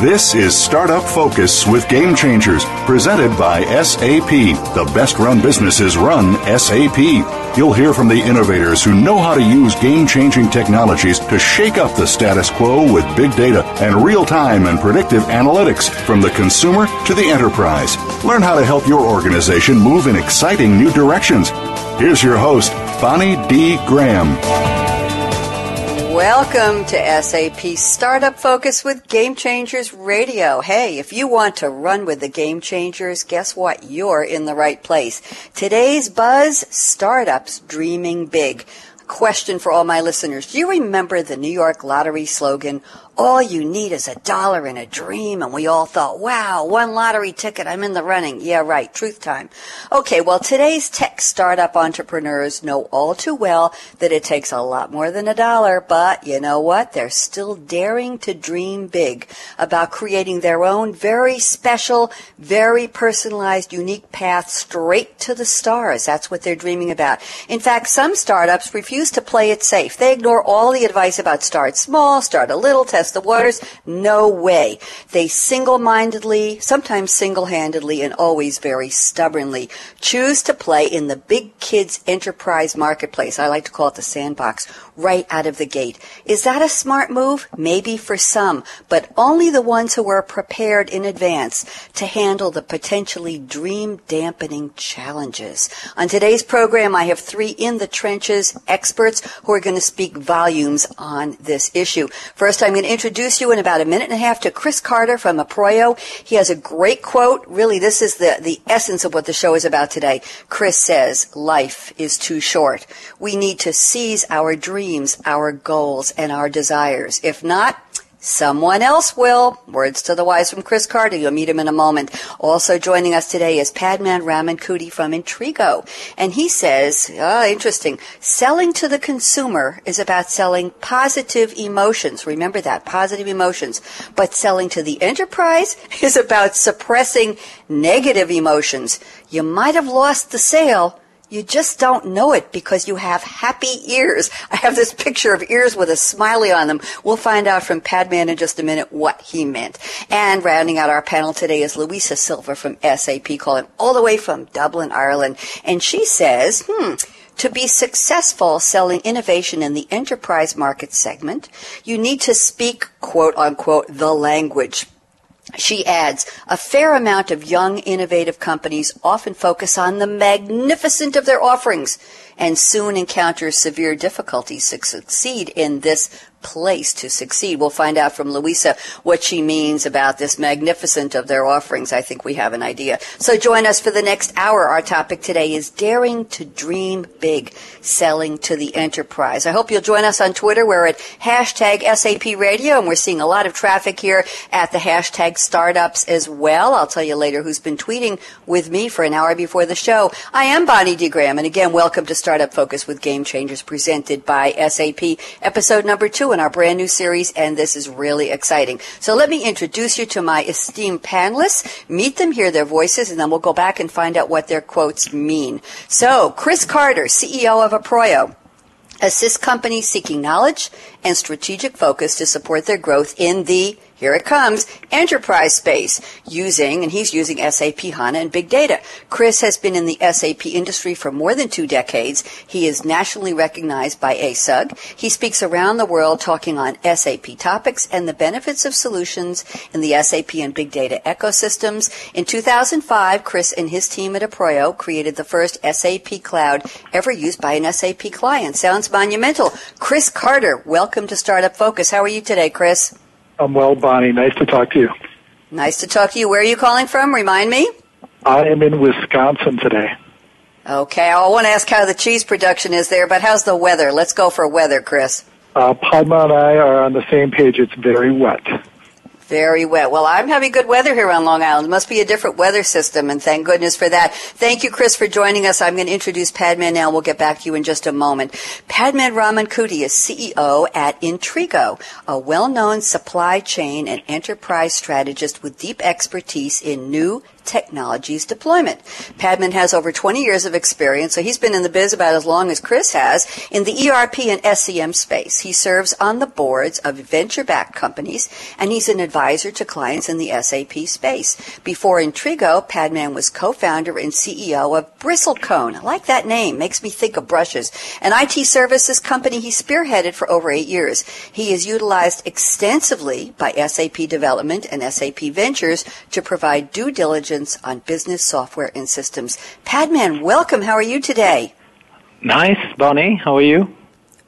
This is Startup Focus with Game Changers, presented by SAP. The best run businesses run SAP. You'll hear from the innovators who know how to use game changing technologies to shake up the status quo with big data and real time and predictive analytics from the consumer to the enterprise. Learn how to help your organization move in exciting new directions. Here's your host, Bonnie D. Graham. Welcome to SAP Startup Focus with Game Changers Radio. Hey, if you want to run with the Game Changers, guess what? You're in the right place. Today's buzz, startups dreaming big. Question for all my listeners. Do you remember the New York lottery slogan, all you need is a dollar and a dream. And we all thought, wow, one lottery ticket, I'm in the running. Yeah, right, truth time. Okay, well, today's tech startup entrepreneurs know all too well that it takes a lot more than a dollar, but you know what? They're still daring to dream big about creating their own very special, very personalized, unique path straight to the stars. That's what they're dreaming about. In fact, some startups refuse to play it safe. They ignore all the advice about start small, start a little, test the waters? No way. They single-mindedly, sometimes single-handedly, and always very stubbornly choose to play in the big kids enterprise marketplace. I like to call it the sandbox right out of the gate. Is that a smart move? Maybe for some, but only the ones who are prepared in advance to handle the potentially dream dampening challenges. On today's program, I have three in the trenches experts who are going to speak volumes on this issue. First, I'm going to introduce you in about a minute and a half to Chris Carter from Approyo. He has a great quote. Really, this is the, the essence of what the show is about today. Chris says, life is too short. We need to seize our dreams, our goals, and our desires. If not, Someone else will. Words to the wise from Chris Carter. You'll meet him in a moment. Also joining us today is Padman Ramankutty from Intrigo. And he says, oh, interesting, selling to the consumer is about selling positive emotions. Remember that, positive emotions. But selling to the enterprise is about suppressing negative emotions. You might have lost the sale, you just don't know it because you have happy ears. I have this picture of ears with a smiley on them. We'll find out from Padman in just a minute what he meant. And rounding out our panel today is Luisa Silva from SAP, calling all the way from Dublin, Ireland. And she says, hmm, to be successful selling innovation in the enterprise market segment, you need to speak, quote unquote, the language. She adds, a fair amount of young, innovative companies often focus on the magnificent of their offerings and soon encounter severe difficulties to succeed in this place to succeed. We'll find out from Luisa what she means about this magnificent of their offerings. I think we have an idea. So join us for the next hour. Our topic today is daring to dream big, selling to the enterprise. I hope you'll join us on Twitter. We're at hashtag SAP Radio and we're seeing a lot of traffic here at the hashtag startups as well. I'll tell you later who's been tweeting with me for an hour before the show. I am Bonnie D. Graham and again, welcome to Startup Focus with Game Changers presented by SAP episode number two in our brand new series, and this is really exciting. So let me introduce you to my esteemed panelists, meet them, hear their voices, and then we'll go back and find out what their quotes mean. So, Chris Carter, CEO of Approyo assist companies seeking knowledge and strategic focus to support their growth in the here it comes, enterprise space, using, and he's using SAP HANA and big data. Chris has been in the SAP industry for more than two decades. He is nationally recognized by ASUG. He speaks around the world talking on SAP topics and the benefits of solutions in the SAP and big data ecosystems. In 2005, Chris and his team at Approyo created the first SAP cloud ever used by an SAP client. Sounds monumental. Chris Carter, welcome to Startup Focus. How are you today, Chris? I'm well, Bonnie. Nice to talk to you. Nice to talk to you. Where are you calling from? Remind me. I am in Wisconsin today. Okay, I want to ask how the cheese production is there, but how's the weather? Let's go for weather, Chris. Uh, Padman and I are on the same page. It's very wet. Very wet. Well, I'm having good weather here on Long Island. It must be a different weather system, and thank goodness for that. Thank you, Chris, for joining us. I'm going to introduce Padman now. We'll get back to you in just a moment. Padman Ramankutty is CEO at Intrigo, a well-known supply chain and enterprise strategist with deep expertise in new technologies deployment. Padman has over 20 years of experience, so he's been in the biz about as long as Chris has in the ERP and SCM space. He serves on the boards of venture-backed companies, and he's an advisor to clients in the SAP space. Before Intrigo, Padman was co-founder and CEO of Bristlecone. I like that name. Makes me think of brushes. An IT services company he spearheaded for over eight years. He is utilized extensively by SAP Development and SAP Ventures to provide due diligence on business software and systems. Padman, welcome. How are you today? Nice, Bonnie. How are you?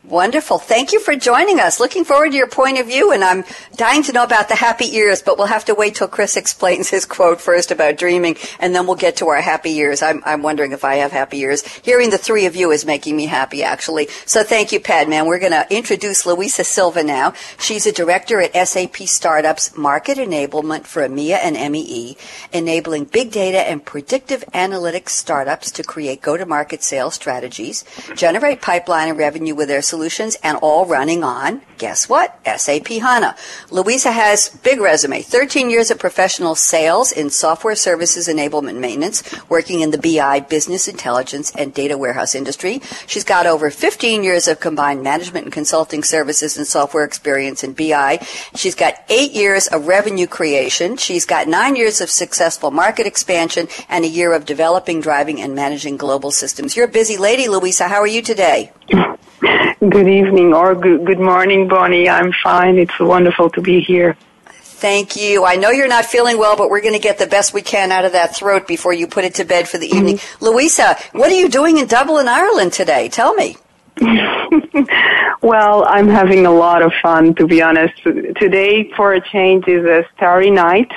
Wonderful. Thank you for joining us. Looking forward to your point of view, and I'm dying to know about the happy ears, but we'll have to wait till Chris explains his quote first about dreaming, and then we'll get to our happy ears. I'm, I'm wondering if I have happy ears. Hearing the three of you is making me happy, actually. So thank you, Padman. We're going to introduce Luisa Silva now. She's a director at SAP Startups Market Enablement for EMEA and MEE, enabling big data and predictive analytics startups to create go-to-market sales strategies, generate pipeline and revenue with their solutions, solutions and all running on, guess what? SAP HANA. Luisa has big resume, 13 years of professional sales in software services enablement maintenance, working in the BI, business intelligence, and data warehouse industry. She's got over 15 years of combined management and consulting services and software experience in BI. She's got eight years of revenue creation. She's got nine years of successful market expansion and a year of developing, driving, and managing global systems. You're a busy lady, Luisa. How are you today? Good evening or good, good morning, Bonnie. I'm fine. It's wonderful to be here. Thank you. I know you're not feeling well, but we're going to get the best we can out of that throat before you put it to bed for the evening. Mm-hmm. Luisa, what are you doing in Dublin, Ireland today? Tell me. well, I'm having a lot of fun, to be honest. Today, for a change, is a starry night,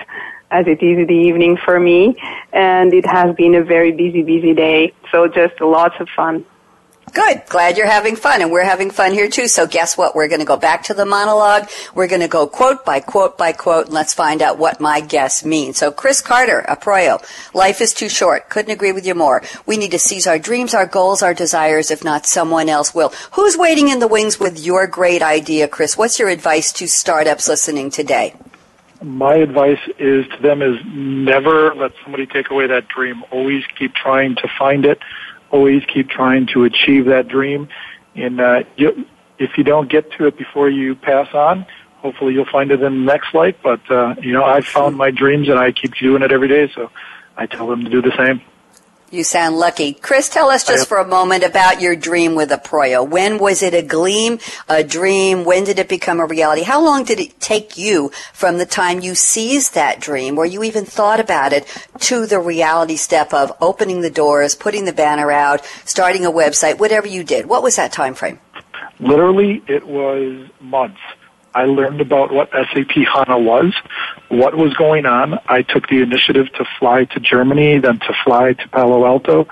as it is the evening for me, and it has been a very busy, busy day. So just lots of fun. Good. Glad you're having fun, and we're having fun here too. So guess what? We're going to go back to the monologue. We're going to go quote by quote by quote, and let's find out what my guess means. So Chris Carter, Approyo, life is too short. Couldn't agree with you more. We need to seize our dreams, our goals, our desires. If not, someone else will. Who's waiting in the wings with your great idea, Chris? What's your advice to startups listening today? My advice is to them is never let somebody take away that dream. Always keep trying to find it always keep trying to achieve that dream. And uh, you, if you don't get to it before you pass on, hopefully you'll find it in the next life. But uh, you know, I've found my dreams, and I keep doing it every day. So I tell them to do the same. You sound lucky. Chris, tell us just for a moment about your dream with Approyo. When was it a gleam, a dream? When did it become a reality? How long did it take you from the time you seized that dream or you even thought about it to the reality step of opening the doors, putting the banner out, starting a website, whatever you did? What was that time frame? Literally, it was months. I learned about what SAP HANA was, what was going on. I took the initiative to fly to Germany, then to fly to Palo Alto,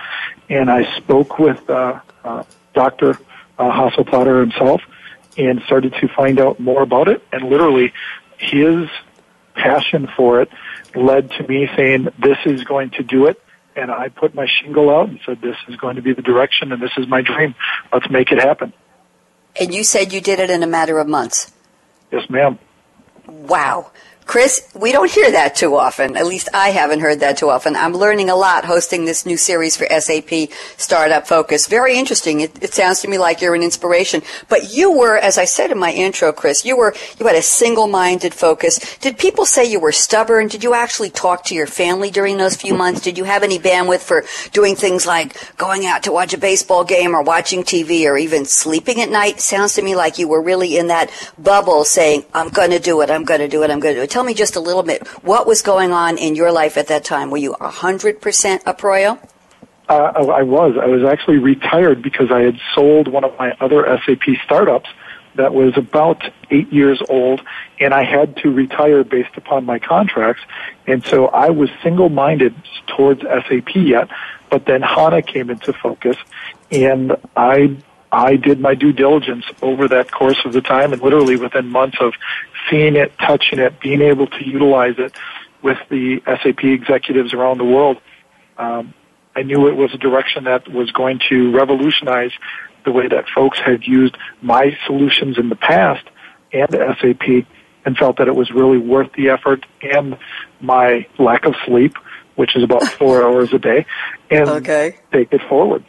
and I spoke with uh, uh, Dr. Uh, Hasso Plattner himself and started to find out more about it. And literally, his passion for it led to me saying, this is going to do it. And I put my shingle out and said, this is going to be the direction and this is my dream. Let's make it happen. And you said you did it in a matter of months. Yes, ma'am. Wow. Chris, we don't hear that too often. At least I haven't heard that too often. I'm learning a lot hosting this new series for SAP Startup Focus. Very interesting. It, it, sounds to me like you're an inspiration. But you were, as I said in my intro, Chris, you were you had a single-minded focus. Did people say you were stubborn? Did you actually talk to your family during those few months? Did you have any bandwidth for doing things like going out to watch a baseball game or watching TV or even sleeping at night? Sounds to me like you were really in that bubble saying, "I'm going to do it. I'm going to do it. I'm going to do it." Tell me just a little bit what was going on in your life at that time. Were you 100% Approyo? Uh, I was. I was actually retired because I had sold one of my other SAP startups that was about eight years old, and I had to retire based upon my contracts. And so I was single-minded towards SAP yet, but then HANA came into focus, and I I did my due diligence over that course of the time, and literally within months of seeing it, touching it, being able to utilize it with the SAP executives around the world, um, I knew it was a direction that was going to revolutionize the way that folks had used my solutions in the past and SAP and felt that it was really worth the effort and my lack of sleep, which is about four hours a day, and okay. take it forward.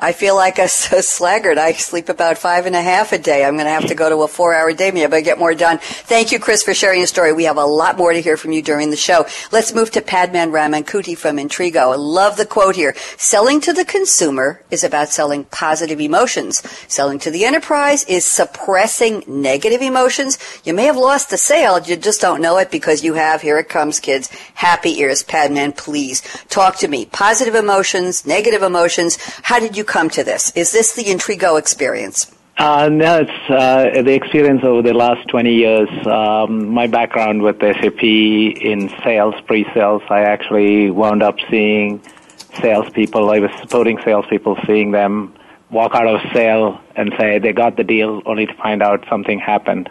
I feel like a, a sluggard. I sleep about five and a half a day. I'm going to have to go to a four hour day. Maybe I get more done. Thank you, Chris, for sharing your story. We have a lot more to hear from you during the show. Let's move to Padman Ramankutty from Intrigo. I love the quote here. Selling to the consumer is about selling positive emotions. Selling to the enterprise is suppressing negative emotions. You may have lost the sale. You just don't know it because you have, here it comes, kids, happy ears. Padman, please talk to me. Positive emotions, negative emotions. How did you come to this? Is this the Intrigo experience? Uh, no, it's uh, the experience over the last 20 years. Um, my background with SAP in sales, pre-sales, I actually wound up seeing salespeople. I was supporting salespeople, seeing them walk out of sale and say they got the deal, only to find out something happened.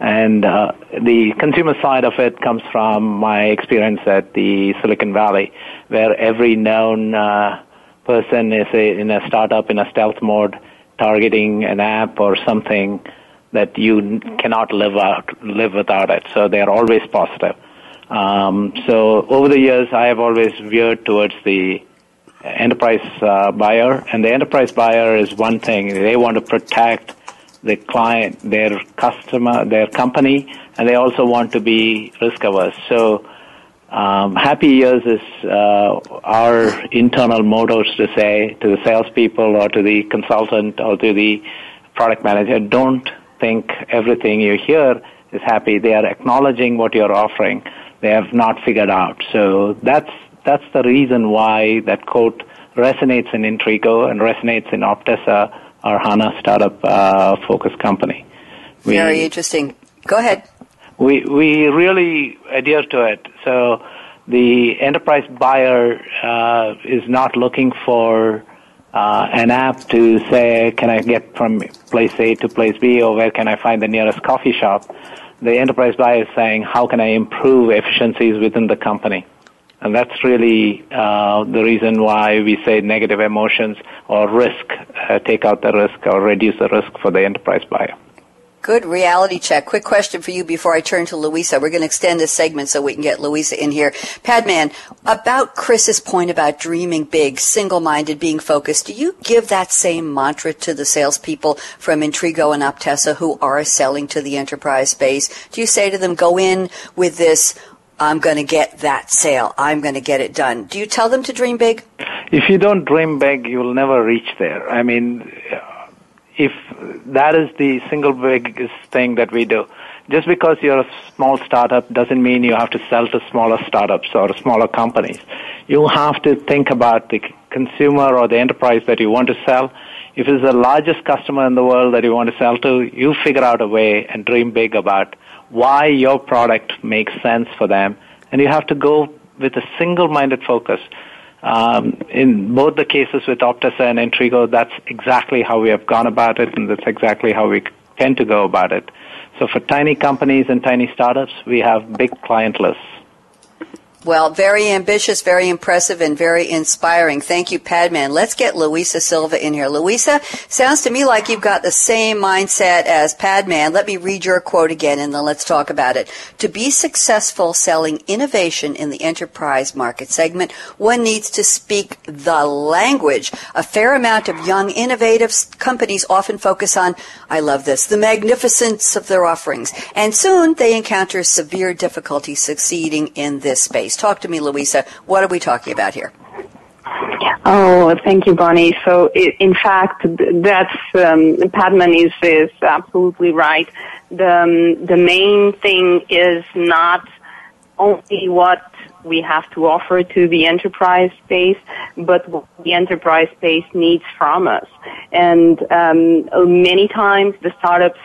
And uh, the consumer side of it comes from my experience at the Silicon Valley, where every known uh, person is a, in a startup in a stealth mode targeting an app or something that you cannot live out live without it. So they are always positive. Um, so over the years, I have always veered towards the enterprise uh, buyer, and the enterprise buyer is one thing. They want to protect the client, their customer, their company, and they also want to be risk averse. So um, happy years is uh, our internal motto to say to the salespeople or to the consultant or to the product manager, don't think everything you hear is happy. They are acknowledging what you're offering. They have not figured out. So that's that's the reason why that quote resonates in Intrigo and resonates in Optessa, our HANA startup uh, focused company. We, Very interesting. Go ahead we we really adhere to it. So the enterprise buyer uh, is not looking for uh, an app to say, can I get from place A to place B, or where can I find the nearest coffee shop? The enterprise buyer is saying, how can I improve efficiencies within the company? And that's really uh, the reason why we say negative emotions or risk, uh, take out the risk or reduce the risk for the enterprise buyer. Good reality check. Quick question for you before I turn to Luisa. We're going to extend this segment so we can get Luisa in here. Padman, about Chris's point about dreaming big, single-minded, being focused, do you give that same mantra to the salespeople from Intrigo and Optessa who are selling to the enterprise space? Do you say to them, go in with this, I'm going to get that sale. I'm going to get it done. Do you tell them to dream big? If you don't dream big, you'll never reach there. I mean, if that is the single biggest thing that we do. Just because you're a small startup doesn't mean you have to sell to smaller startups or smaller companies. You have to think about the consumer or the enterprise that you want to sell. If it's the largest customer in the world that you want to sell to, you figure out a way and dream big about why your product makes sense for them. And you have to go with a single-minded focus. Um, in both the cases with Optessa and Intrigo, that's exactly how we have gone about it, and that's exactly how we tend to go about it. So for tiny companies and tiny startups, we have big client lists. Well, very ambitious, very impressive, and very inspiring. Thank you, Padman. Let's get Luisa Silva in here. Luisa, sounds to me like you've got the same mindset as Padman. Let me read your quote again and then let's talk about it. To be successful selling innovation in the enterprise market segment, one needs to speak the language. A fair amount of young, innovative companies often focus on, I love this, the magnificence of their offerings. And soon they encounter severe difficulty succeeding in this space. Talk to me, Luisa. What are we talking about here? Oh, thank you, Bonnie. So, in fact, that's um, Padman is is absolutely right. The um, the main thing is not only what we have to offer to the enterprise space, but what the enterprise space needs from us. And um, many times the startups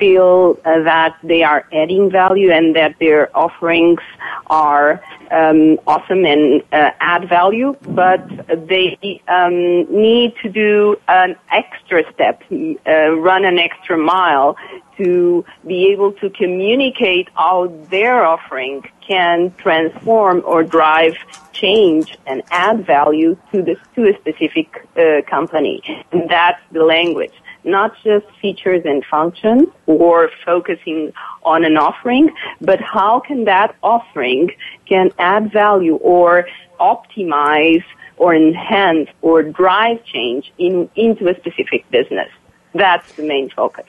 feel uh, that they are adding value and that their offerings are um, awesome and uh, add value, but they um, need to do an extra step, uh, run an extra mile to be able to communicate how their offering can transform or drive change and add value to this to a specific uh, company. And that's the language not just features and functions or focusing on an offering, but how can that offering can add value or optimize or enhance or drive change in, into a specific business. That's the main focus.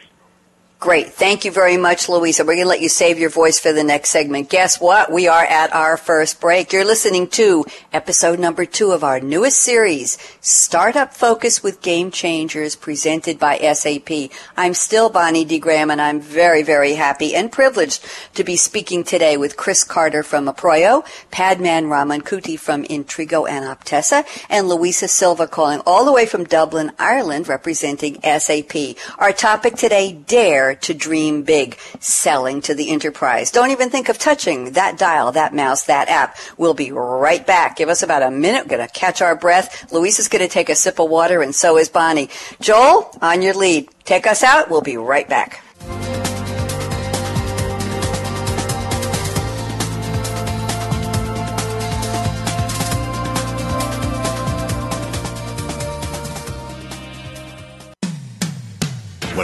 Great. Thank you very much, Luisa. We're going to let you save your voice for the next segment. Guess what? We are at our first break. You're listening to episode number two of our newest series, Startup Focus with Game Changers, presented by SAP. I'm still Bonnie D. Graham, and I'm very, very happy and privileged to be speaking today with Chris Carter from Approyo, Padman Ramankutty from Intrigo and Optessa, and Luisa Silva calling all the way from Dublin, Ireland, representing SAP. Our topic today, Dare to dream big, selling to the enterprise. Don't even think of touching that dial, that mouse, that app. We'll be right back. Give us about a minute. We're going to catch our breath. Luis is going to take a sip of water, and so is Bonnie. Joel, on your lead. Take us out. We'll be right back.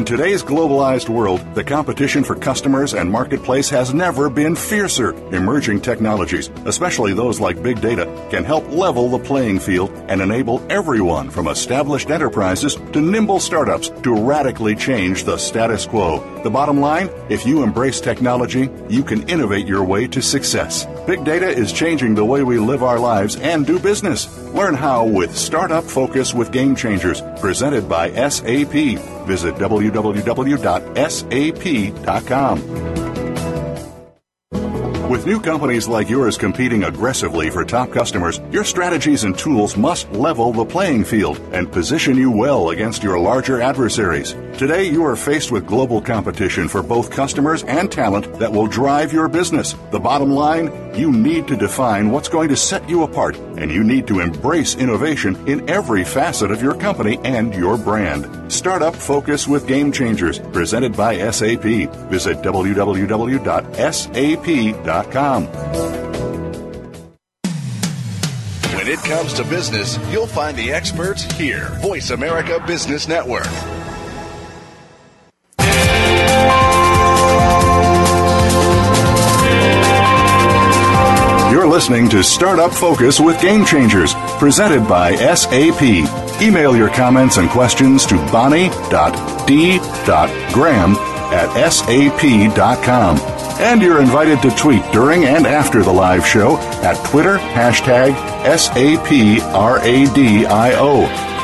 In today's globalized world, the competition for customers and marketplace has never been fiercer. Emerging technologies, especially those like big data, can help level the playing field and enable everyone from established enterprises to nimble startups to radically change the status quo. The bottom line if you embrace technology, you can innovate your way to success. Big data is changing the way we live our lives and do business. Learn how with Startup Focus with Game Changers, presented by SAP. Visit www.sap.com. With new companies like yours competing aggressively for top customers, your strategies and tools must level the playing field and position you well against your larger adversaries. Today, you are faced with global competition for both customers and talent that will drive your business. The bottom line, you need to define what's going to set you apart, and you need to embrace innovation in every facet of your company and your brand. Startup Focus with Game Changers, presented by SAP. Visit www.sap.com. When it comes to business, you'll find the experts here. Voice America Business Network. You're listening to Startup Focus with Game Changers, presented by SAP. Email your comments and questions to bonnie.d.graham at sap.com. And you're invited to tweet during and after the live show at Twitter hashtag SAPRADIO.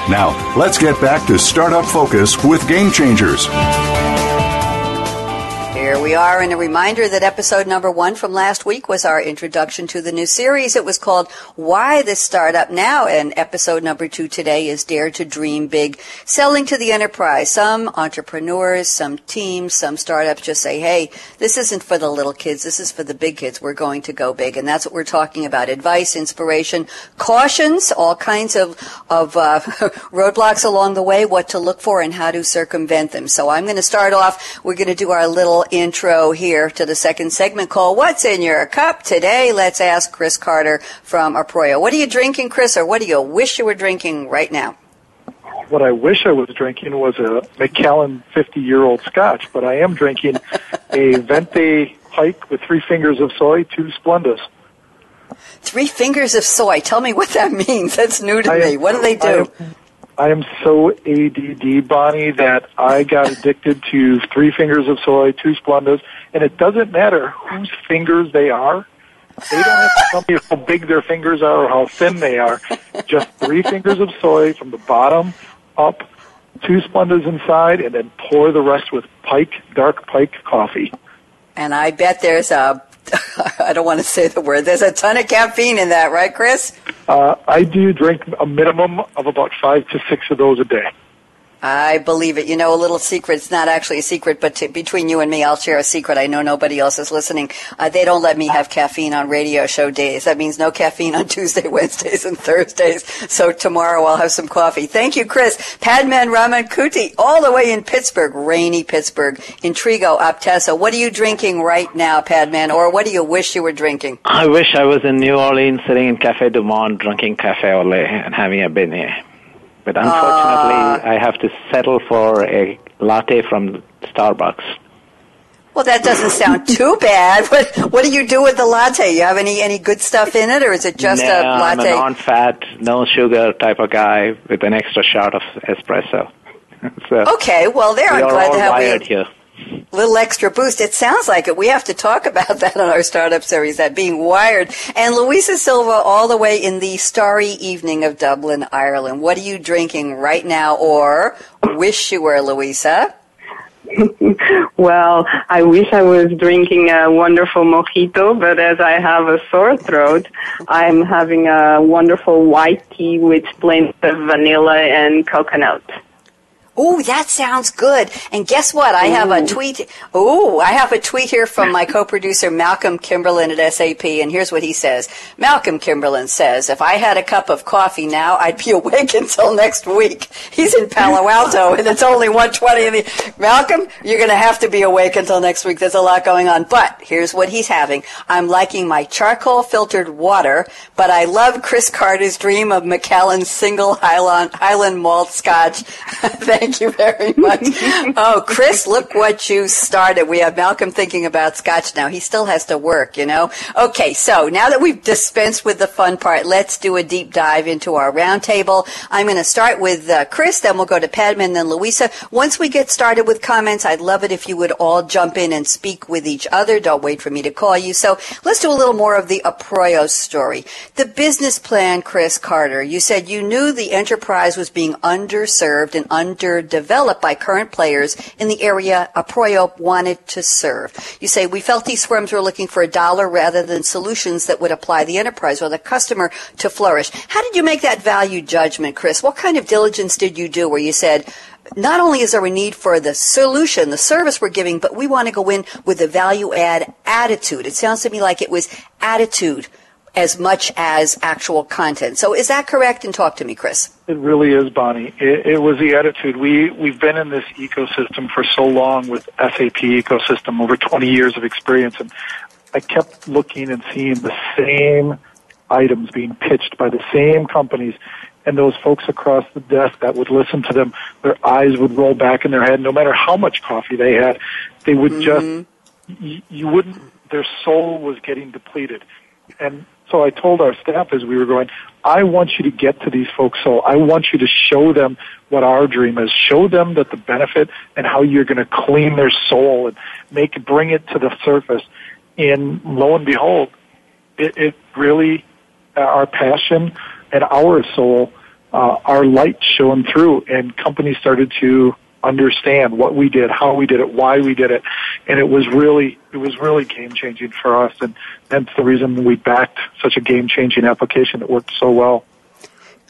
Now, let's get back to Startup Focus with Game Changers. We are, and a reminder that episode number one from last week was our introduction to the new series. It was called Why This Startup Now, and episode number two today is Dare to Dream Big, selling to the enterprise. Some entrepreneurs, some teams, some startups just say, hey, this isn't for the little kids, this is for the big kids. We're going to go big, and that's what we're talking about. Advice, inspiration, cautions, all kinds of, of uh, roadblocks along the way, what to look for, and how to circumvent them. So I'm going to start off, we're going to do our little intro here to the second segment called What's in Your Cup? Today, let's ask Chris Carter from Approyo. What are you drinking, Chris, or what do you wish you were drinking right now? What I wish I was drinking was a Macallan 50 year old scotch, but I am drinking a Venti Pike with three fingers of soy, two Splendas. Three fingers of soy. Tell me what that means. That's new to I me. what do they do? am- I am so ADD, Bonnie, that I got addicted to three fingers of soy, two Splendas, and it doesn't matter whose fingers they are. They don't have to tell me how big their fingers are or how thin they are. Just three fingers of soy from the bottom up, two Splendas inside, and then pour the rest with Pike, dark Pike coffee. And I bet there's a, I don't want to say the word, there's a ton of caffeine in that, right, Chris? Uh, I do drink a minimum of about five to six of those a day. I believe it. You know, a little secret. It's not actually a secret, but to, between you and me, I'll share a secret. I know nobody else is listening. Uh, they don't let me have caffeine on radio show days. That means no caffeine on Tuesday, Wednesdays, and Thursdays. So tomorrow I'll have some coffee. Thank you, Chris. Padman Ramankutty, all the way in Pittsburgh, rainy Pittsburgh. Intrigo Optessa. What are you drinking right now, Padman? Or what do you wish you were drinking? I wish I was in New Orleans sitting in Cafe Du Monde drinking cafe au lait and having a beignet. But unfortunately, uh, I have to settle for a latte from Starbucks. Well, that doesn't sound too bad. What What do you do with the latte? You have any any good stuff in it, or is it just no, a latte? I'm a non-fat, no sugar type of guy with an extra shot of espresso. so okay, well, there I'm glad to have you little extra boost. It sounds like it. We have to talk about that on our startup series, that being wired. And Luisa Silva, all the way in the starry evening of Dublin, Ireland. What are you drinking right now, or wish you were, Luisa? well, I wish I was drinking a wonderful mojito, but as I have a sore throat, I'm having a wonderful white tea with blends of vanilla and coconut. Oh, that sounds good. And guess what? I have a tweet. Oh, I have a tweet here from my co-producer Malcolm Kimberlin at SAP, and here's what he says. Malcolm Kimberlin says, "If I had a cup of coffee now, I'd be awake until next week." He's in Palo Alto, and it's only 1:20 in the. Malcolm, you're going to have to be awake until next week. There's a lot going on, but here's what he's having. I'm liking my charcoal filtered water, but I love Chris Carter's dream of Macallan's single Highland, Highland malt Scotch. Thank you very much. oh, Chris, look what you started. We have Malcolm thinking about scotch now. He still has to work, you know. Okay, so now that we've dispensed with the fun part, let's do a deep dive into our roundtable. I'm going to start with uh, Chris, then we'll go to Padman, then Luisa. Once we get started with comments, I'd love it if you would all jump in and speak with each other. Don't wait for me to call you. So let's do a little more of the Approyo story. The business plan, Chris Carter. You said you knew the enterprise was being underserved and under developed by current players in the area Approyo wanted to serve. You say, we felt these firms were looking for a dollar rather than solutions that would apply the enterprise or the customer to flourish. How did you make that value judgment, Chris? What kind of diligence did you do where you said, not only is there a need for the solution, the service we're giving, but we want to go in with a value add attitude. It sounds to me like it was attitude as much as actual content. So is that correct? And talk to me, Chris. It really is, Bonnie. It, it, was the attitude. We we've been in this ecosystem for so long with SAP ecosystem, over 20 years of experience, and I kept looking and seeing the same items being pitched by the same companies. And those folks across the desk that would listen to them, their eyes would roll back in their head. No matter how much coffee they had, they would mm-hmm. just, you, you wouldn't, their soul was getting depleted. And so I told our staff as we were going, I want you to get to these folks. So I want you to show them what our dream is. Show them that the benefit and how you're going to clean their soul and make bring it to the surface. And lo and behold, it, it really uh, our passion and our soul, uh, our light shone through, and companies started to understand what we did, how we did it, why we did it, and it was really it was really game changing for us, and that's the reason we backed such a game changing application that worked so well.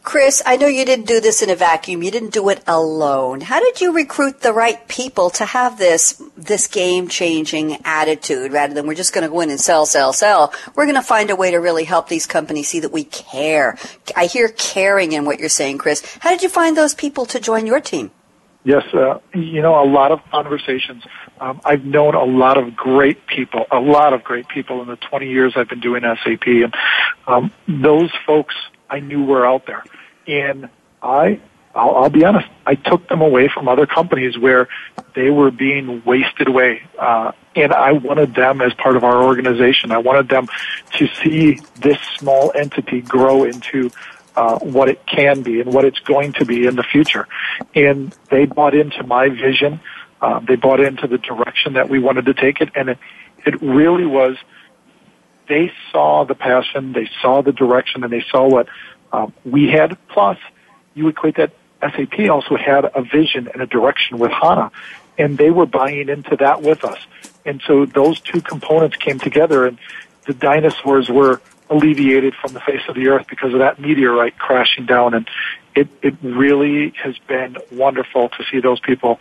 Chris, I know you didn't do this in a vacuum. You didn't do it alone. How did you recruit the right people to have this this game changing attitude rather than we're just going to go in and sell, sell, sell? We're going to find a way to really help these companies see that we care. I hear caring in what you're saying, Chris. How did you find those people to join your team? Yes, uh, you know, a lot of conversations. Um, I've known a lot of great people, a lot of great people in the 20 years I've been doing SAP, and um, those folks I knew were out there. And I, I'll, I'll be honest, I took them away from other companies where they were being wasted away. Uh, and I wanted them as part of our organization. I wanted them to see this small entity grow into uh, what it can be and what it's going to be in the future. And they bought into my vision. Uh, they bought into the direction that we wanted to take it, and it, it really was. They saw the passion, they saw the direction, and they saw what uh, we had. Plus, you equate that SAP also had a vision and a direction with HANA, and they were buying into that with us. And so those two components came together, and the dinosaurs were alleviated from the face of the earth because of that meteorite crashing down. And it, it really has been wonderful to see those people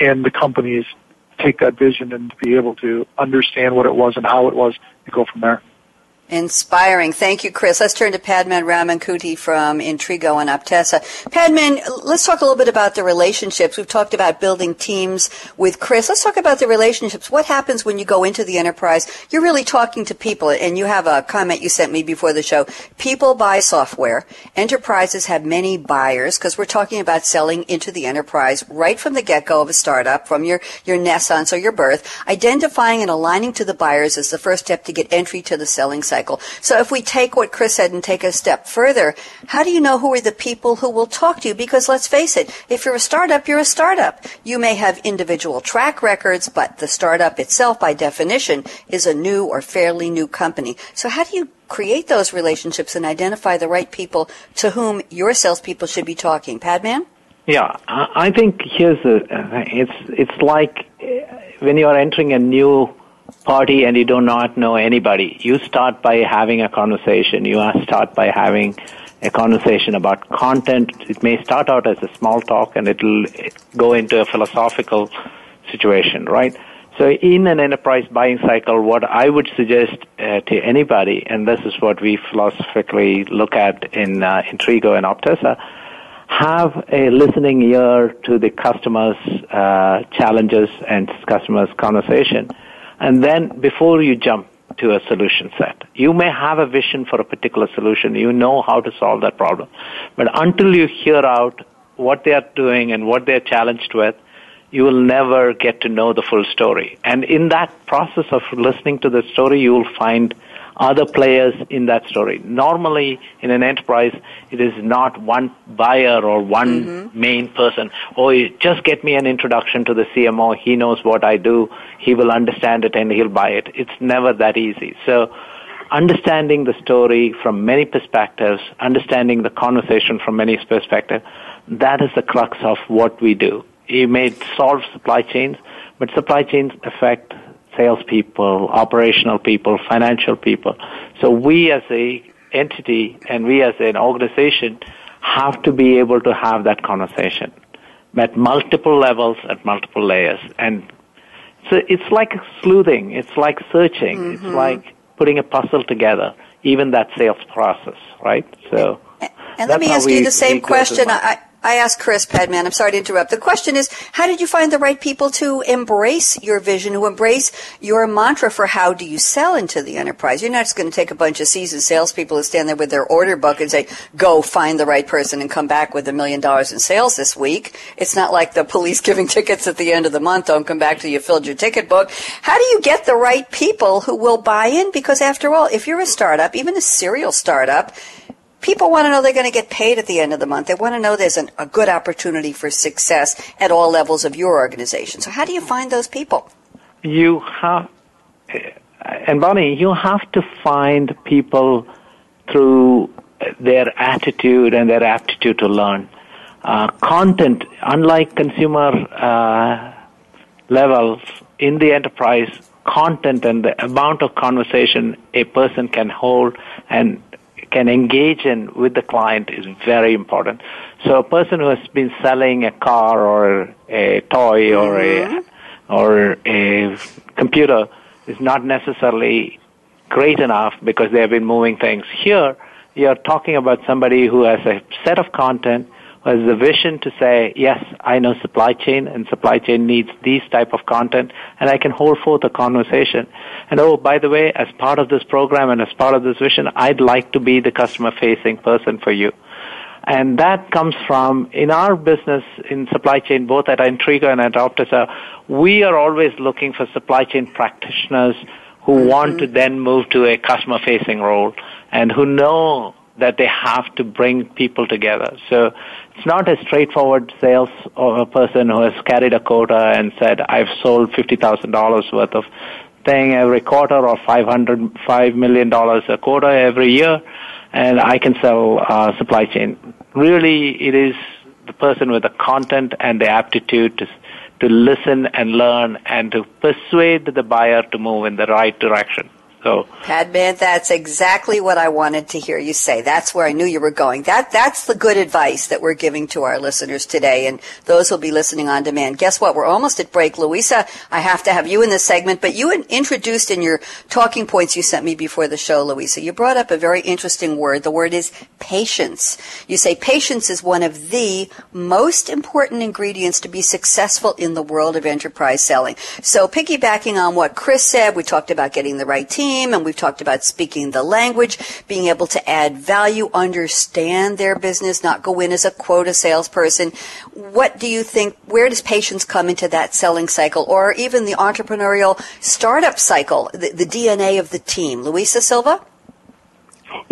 and the companies take that vision and be able to understand what it was and how it was and go from there. Inspiring. Thank you, Chris. Let's turn to Padman Ramankutty from Intrigo and Optessa. Padman, let's talk a little bit about the relationships. We've talked about building teams with Chris. Let's talk about the relationships. What happens when you go into the enterprise? You're really talking to people, and you have a comment you sent me before the show. People buy software. Enterprises have many buyers because we're talking about selling into the enterprise right from the get-go of a startup, from your, your naissance or your birth. Identifying and aligning to the buyers is the first step to get entry to the selling cycle cycle. So if we take what Chris said and take a step further, how do you know who are the people who will talk to you? Because let's face it, if you're a startup, you're a startup. You may have individual track records, but the startup itself, by definition, is a new or fairly new company. So how do you create those relationships and identify the right people to whom your salespeople should be talking? Padman? Yeah, I think here's a, it's, it's like when you are entering a new party and you do not know anybody. You start by having a conversation. You start by having a conversation about content. It may start out as a small talk and it'll go into a philosophical situation, right? So in an enterprise buying cycle, what I would suggest uh, to anybody, and this is what we philosophically look at in uh, Intrigo and Optessa, have a listening ear to the customer's uh, challenges and customer's conversation and then before you jump to a solution set, you may have a vision for a particular solution. You know how to solve that problem. But until you hear out what they are doing and what they're challenged with, you will never get to know the full story. And in that process of listening to the story, you will find other players in that story. Normally, in an enterprise, it is not one buyer or one mm-hmm. main person. Oh, just get me an introduction to the CMO. He knows what I do. He will understand it and he'll buy it. It's never that easy. So, understanding the story from many perspectives, understanding the conversation from many perspectives, that is the crux of what we do. You may solve supply chains, but supply chains affect salespeople, operational people, financial people. So we as a entity and we as an organization have to be able to have that conversation at multiple levels, at multiple layers. And so it's like sleuthing. It's like searching. Mm-hmm. It's like putting a puzzle together, even that sales process, right? So. And, and let me ask we, you the same question. I, I asked Chris Padman, I'm sorry to interrupt. The question is, how did you find the right people to embrace your vision, to embrace your mantra for how do you sell into the enterprise? You're not just going to take a bunch of seasoned salespeople to stand there with their order book and say, go find the right person and come back with a million dollars in sales this week. It's not like the police giving tickets at the end of the month. Don't come back till you filled your ticket book. How do you get the right people who will buy in? Because after all, if you're a startup, even a serial startup, people want to know they're going to get paid at the end of the month. They want to know there's an, a good opportunity for success at all levels of your organization. So how do you find those people? You have, and Bonnie, you have to find people through their attitude and their aptitude to learn. Uh, content, unlike consumer uh, levels in the enterprise, content and the amount of conversation a person can hold and can engage in with the client is very important. So a person who has been selling a car or a toy or mm-hmm. a or a computer is not necessarily great enough because they have been moving things. Here, you're talking about somebody who has a set of content was the vision to say, yes, I know supply chain and supply chain needs these type of content and I can hold forth a conversation. And oh, by the way, as part of this program and as part of this vision, I'd like to be the customer facing person for you. And that comes from, in our business in supply chain, both at Intrigo and at Optessa, we are always looking for supply chain practitioners who mm-hmm. want to then move to a customer facing role and who know that they have to bring people together. So it's not a straightforward sales of a person who has carried a quota and said, I've sold $50,000 worth of thing every quarter or $500, million a quarter every year and I can sell uh, supply chain. Really, it is the person with the content and the aptitude to to listen and learn and to persuade the buyer to move in the right direction. So, Padman, that's exactly what I wanted to hear you say. That's where I knew you were going. That that's the good advice that we're giving to our listeners today, and those who'll be listening on demand. Guess what? We're almost at break, Luisa. I have to have you in this segment, but you introduced in your talking points you sent me before the show, Luisa. You brought up a very interesting word. The word is patience. You say patience is one of the most important ingredients to be successful in the world of enterprise selling. So, piggybacking on what Chris said, we talked about getting the right team team, and we've talked about speaking the language, being able to add value, understand their business, not go in as a quota salesperson. What do you think, where does patience come into that selling cycle, or even the entrepreneurial startup cycle, the, the DNA of the team? Luisa Silva?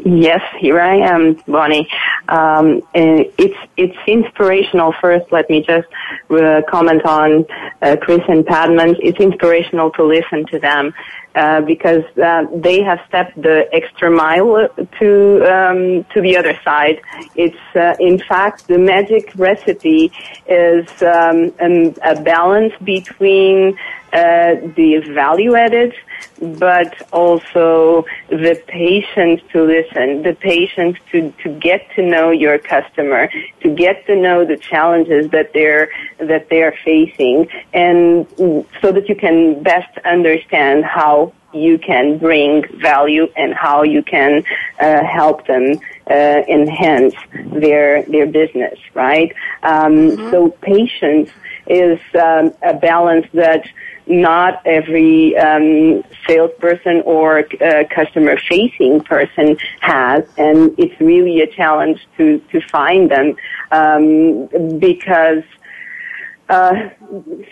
Yes, here I am, Bonnie. Um, it's it's inspirational. First, let me just uh, comment on uh, Chris and Padman. It's inspirational to listen to them uh, because uh, they have stepped the extra mile to um, to the other side. It's uh, in fact the magic recipe is um, a balance between uh, the value added, but also the patience to listen, the patience to, to get to know your customer, to get to know the challenges that they're that they're facing, and so that you can best understand how you can bring value and how you can uh, help them uh, enhance their their business, right? Um, mm-hmm. So patience is um, a balance that not every um, salesperson or uh, customer facing person has, and it's really a challenge to to find them um, because uh,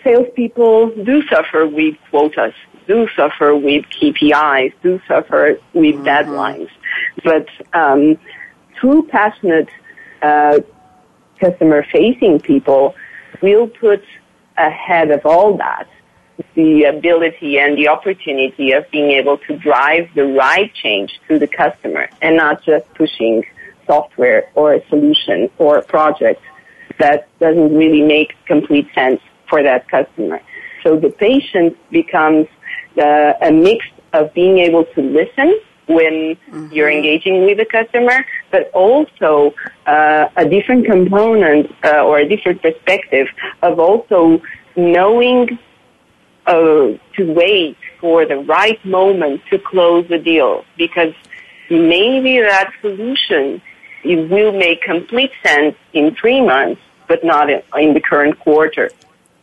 salespeople do suffer with quotas, do suffer with KPIs, do suffer with mm-hmm. deadlines, but um, true passionate uh, customer facing people will put ahead of all that the ability and the opportunity of being able to drive the right change to the customer and not just pushing software or a solution or a project that doesn't really make complete sense for that customer. So the patient becomes uh, a mix of being able to listen when mm-hmm. you're engaging with the customer, but also uh, a different component uh, or a different perspective of also knowing uh, to wait for the right moment to close the deal because maybe that solution it will make complete sense in three months, but not in the current quarter,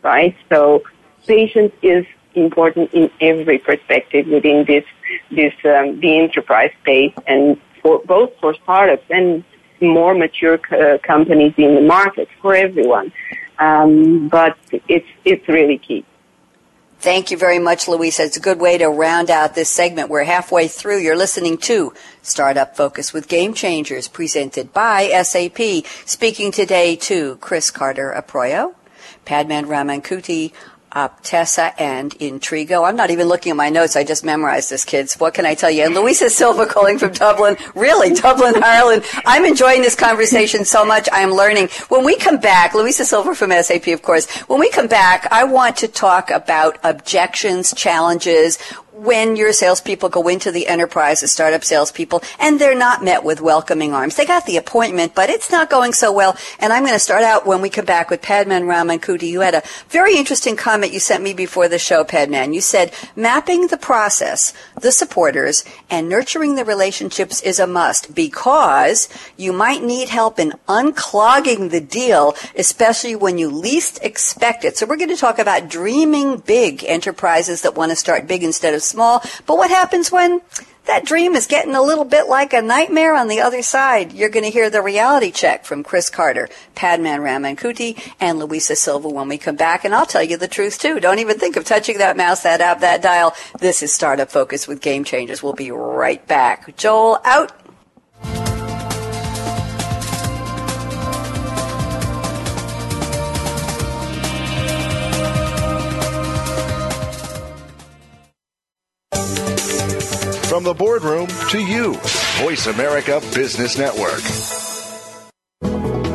right? So patience is important in every perspective within this this um, the enterprise space, and for both for startups and more mature uh, companies in the market for everyone. Um, but it's it's really key. Thank you very much, Luisa. It's a good way to round out this segment. We're halfway through. You're listening to Startup Focus with Game Changers, presented by SAP. Speaking today to Chris Carter Approyo, Padman Uh, Ramankutty, Optessa and Intrigo. I'm not even looking at my notes. I just memorized this, kids. What can I tell you? And Luisa Silva calling from Dublin. Really, Dublin, Ireland. I'm enjoying this conversation so much. I am learning. When we come back, Luisa Silva from SAP, of course, when we come back, I want to talk about objections, challenges, when your salespeople go into the enterprise as startup salespeople and they're not met with welcoming arms. They got the appointment, but it's not going so well. And I'm going to start out when we come back with Padman Ramankutty. You had a very interesting comment you sent me before the show, Padman. You said mapping the process, the supporters, and nurturing the relationships is a must because you might need help in unclogging the deal, especially when you least expect it. So we're going to talk about dreaming big enterprises that want to start big instead of small. But what happens when that dream is getting a little bit like a nightmare on the other side. You're going to hear the reality check from Chris Carter, Padman Ramankutty, and Luisa Silva when we come back. And I'll tell you the truth too. Don't even think of touching that mouse, that app, that dial. This is Startup Focus with Game Changers. We'll be right back. Joel out. From the boardroom to you, Voice America Business Network.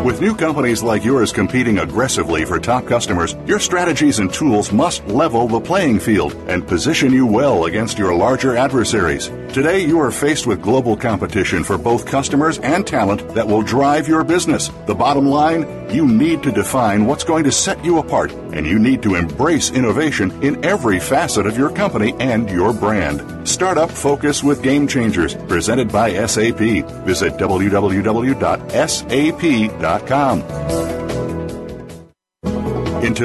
With new companies like yours competing aggressively for top customers, your strategies and tools must level the playing field and position you well against your larger adversaries. Today, you are faced with global competition for both customers and talent that will drive your business. The bottom line, you need to define what's going to set you apart, and you need to embrace innovation in every facet of your company and your brand. Startup Focus with Game Changers, presented by SAP. Visit www.sap.com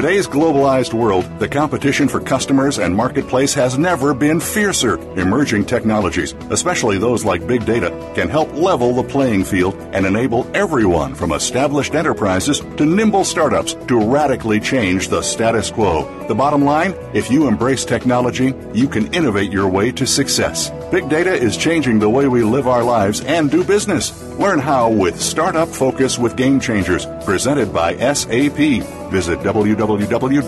today's globalized world, the competition for customers and marketplace has never been fiercer. Emerging technologies, especially those like big data, can help level the playing field and enable everyone from established enterprises to nimble startups to radically change the status quo. The bottom line if you embrace technology, you can innovate your way to success. Big data is changing the way we live our lives and do business. Learn how with Startup Focus with Game Changers, presented by SAP. Visit www.sap.com.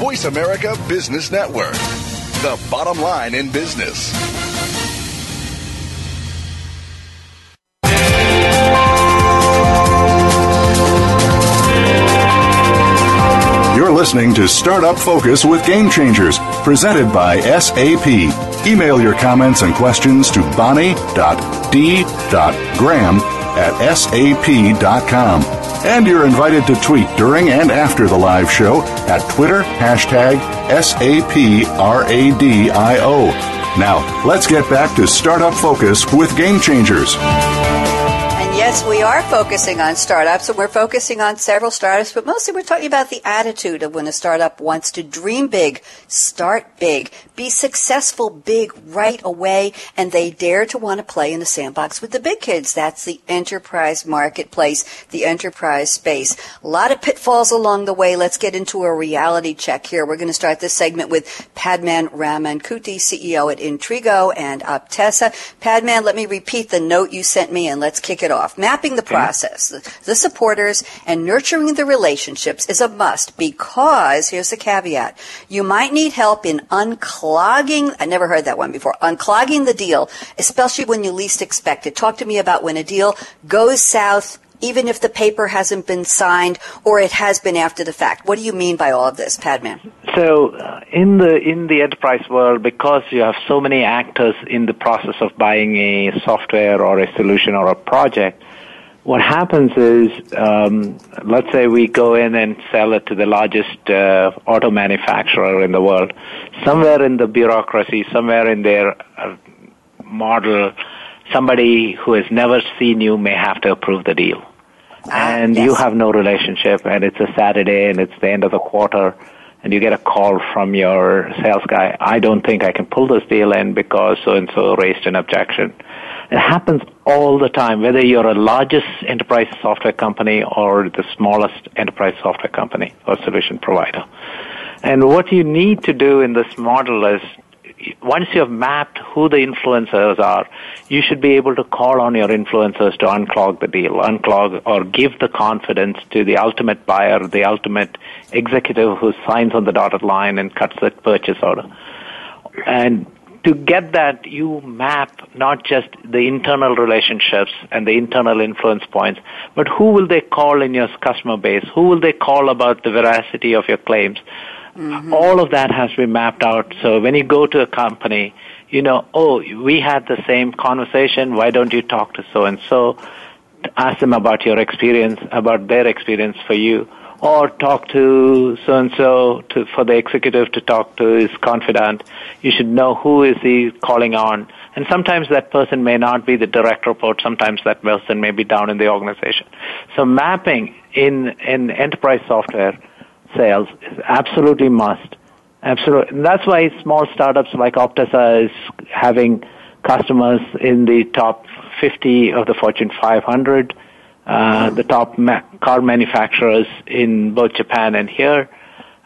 Voice America Business Network, the bottom line in business. Listening to Startup Focus with Game Changers, presented by SAP. Email your comments and questions to bonnie.d.graham at sap.com. And you're invited to tweet during and after the live show at Twitter hashtag SAPRADIO. Now, let's get back to Startup Focus with Game Changers. Yes, we are focusing on startups and we're focusing on several startups, but mostly we're talking about the attitude of when a startup wants to dream big, start big, be successful big right away, and they dare to want to play in the sandbox with the big kids. That's the enterprise marketplace, the enterprise space. A lot of pitfalls along the way. Let's get into a reality check here. We're going to start this segment with Padman Ramankutty, CEO at Intrigo and Optessa. Padman, let me repeat the note you sent me and let's kick it off. Mapping the process, the, supporters, and nurturing the relationships is a must because, here's the caveat, you might need help in unclogging, I never heard that one before, unclogging the deal, especially when you least expect it. Talk to me about when a deal goes south even if the paper hasn't been signed or it has been after the fact. What do you mean by all of this, Padman? So, uh, in the in the enterprise world, because you have so many actors in the process of buying a software or a solution or a project, what happens is, um, let's say we go in and sell it to the largest uh, auto manufacturer in the world. Somewhere in the bureaucracy, somewhere in their uh, model somebody who has never seen you may have to approve the deal. Ah, and yes. you have no relationship, and it's a Saturday, and it's the end of the quarter, and you get a call from your sales guy. I don't think I can pull this deal in because so and so raised an objection. It happens all the time, whether you're a largest enterprise software company or the smallest enterprise software company or solution provider. And what you need to do in this model is once you have mapped who the influencers are, you should be able to call on your influencers to unclog the deal, unclog or give the confidence to the ultimate buyer, the ultimate executive who signs on the dotted line and cuts the purchase order. And to get that, you map not just the internal relationships and the internal influence points, but who will they call in your customer base? Who will they call about the veracity of your claims? Mm-hmm. All of that has to be mapped out. So when you go to a company, you know, oh, we had the same conversation. Why don't you talk to so and so? Ask them about your experience, about their experience for you, or talk to so and so for the executive to talk to his confidant. You should know who is he calling on. And sometimes that person may not be the direct report. Sometimes that person may be down in the organization. So mapping in, in enterprise software sales is absolutely must. Absolutely. And that's why small startups like Optessa is having customers in the top 50 of the Fortune 500, uh, the top ma- car manufacturers in both Japan and here,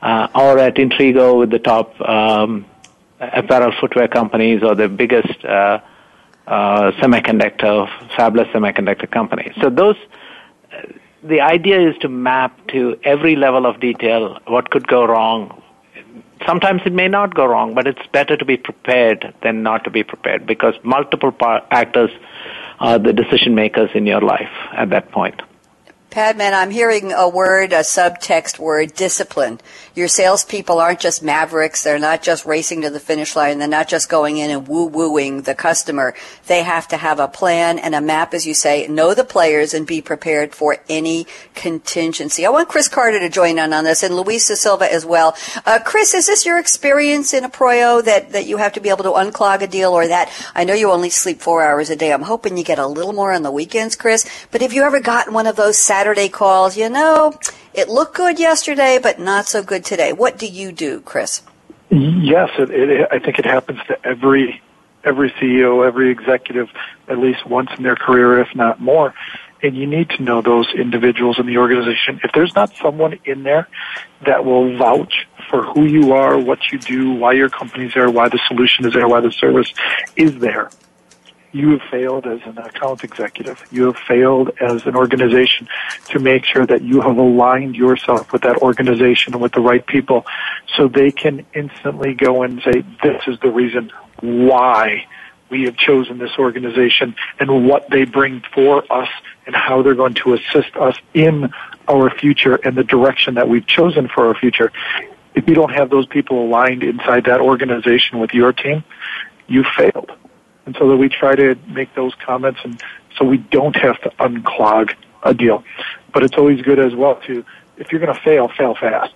uh, or at Intrigo with the top um, apparel footwear companies or the biggest uh, uh, semiconductor, fabless semiconductor companies. So those the idea is to map to every level of detail what could go wrong, sometimes it may not go wrong, but it's better to be prepared than not to be prepared because multiple par- actors the decision makers in your life at that point. Padman, I'm hearing a word, a subtext word, discipline. Your salespeople aren't just mavericks. They're not just racing to the finish line. They're not just going in and woo-wooing the customer. They have to have a plan and a map, as you say, know the players and be prepared for any contingency. I want Chris Carter to join in on this and Luisa Silva as well. Uh, Chris, is this your experience in Approyo that, that you have to be able to unclog a deal or that? I know you only sleep four hours a day. I'm hoping you get a little more on the weekends, Chris. But have you ever gotten one of those Saturday calls, you know, it looked good yesterday, but not so good today. What do you do, Chris? Yes, it, it, I think it happens to every every CEO, every executive, at least once in their career, if not more. And you need to know those individuals in the organization. If there's not someone in there that will vouch for who you are, what you do, why your company's there, why the solution is there, why the service is there, you have failed as an account executive. You have failed as an organization to make sure that you have aligned yourself with that organization and with the right people so they can instantly go and say, this is the reason why we have chosen this organization and what they bring for us and how they're going to assist us in our future and the direction that we've chosen for our future. If you don't have those people aligned inside that organization with your team, you failed and so that we try to make those comments and so we don't have to unclog a deal. But it's always good as well to, if you're going to fail, fail fast.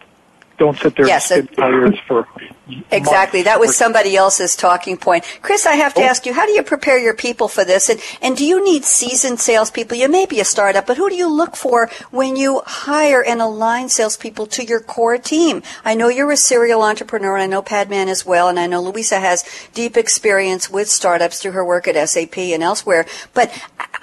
Don't sit there yes, and tires for exactly. That was somebody else's talking point. Chris, I have to oh. ask you, how do you prepare your people for this? And and do you need seasoned salespeople? You may be a startup, but who do you look for when you hire and align salespeople to your core team? I know you're a serial entrepreneur, and I know Padman as well, and I know Luisa has deep experience with startups through her work at SAP and elsewhere. But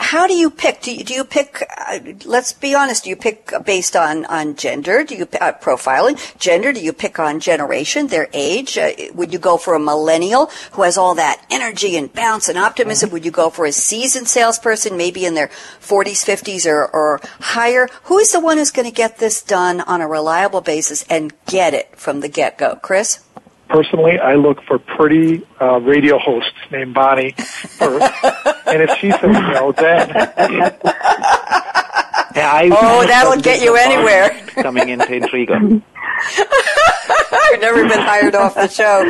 how do you pick? Do you, do you pick? Uh, let's be honest. Do you pick based on on gender? Do you uh, profiling? gender? Do you pick on generation, their age? Uh, would you go for a millennial who has all that energy and bounce and optimism? Mm-hmm. Would you go for a seasoned salesperson, maybe in their 40s, 50s, or, or higher? Who is the one who's going to get this done on a reliable basis and get it from the get go? Chris? Personally, I look for pretty uh, radio hosts named Bonnie first, and if she says no, then. yeah, I oh, that'll get you anywhere. Coming into Intrigo. I've never been hired off the show.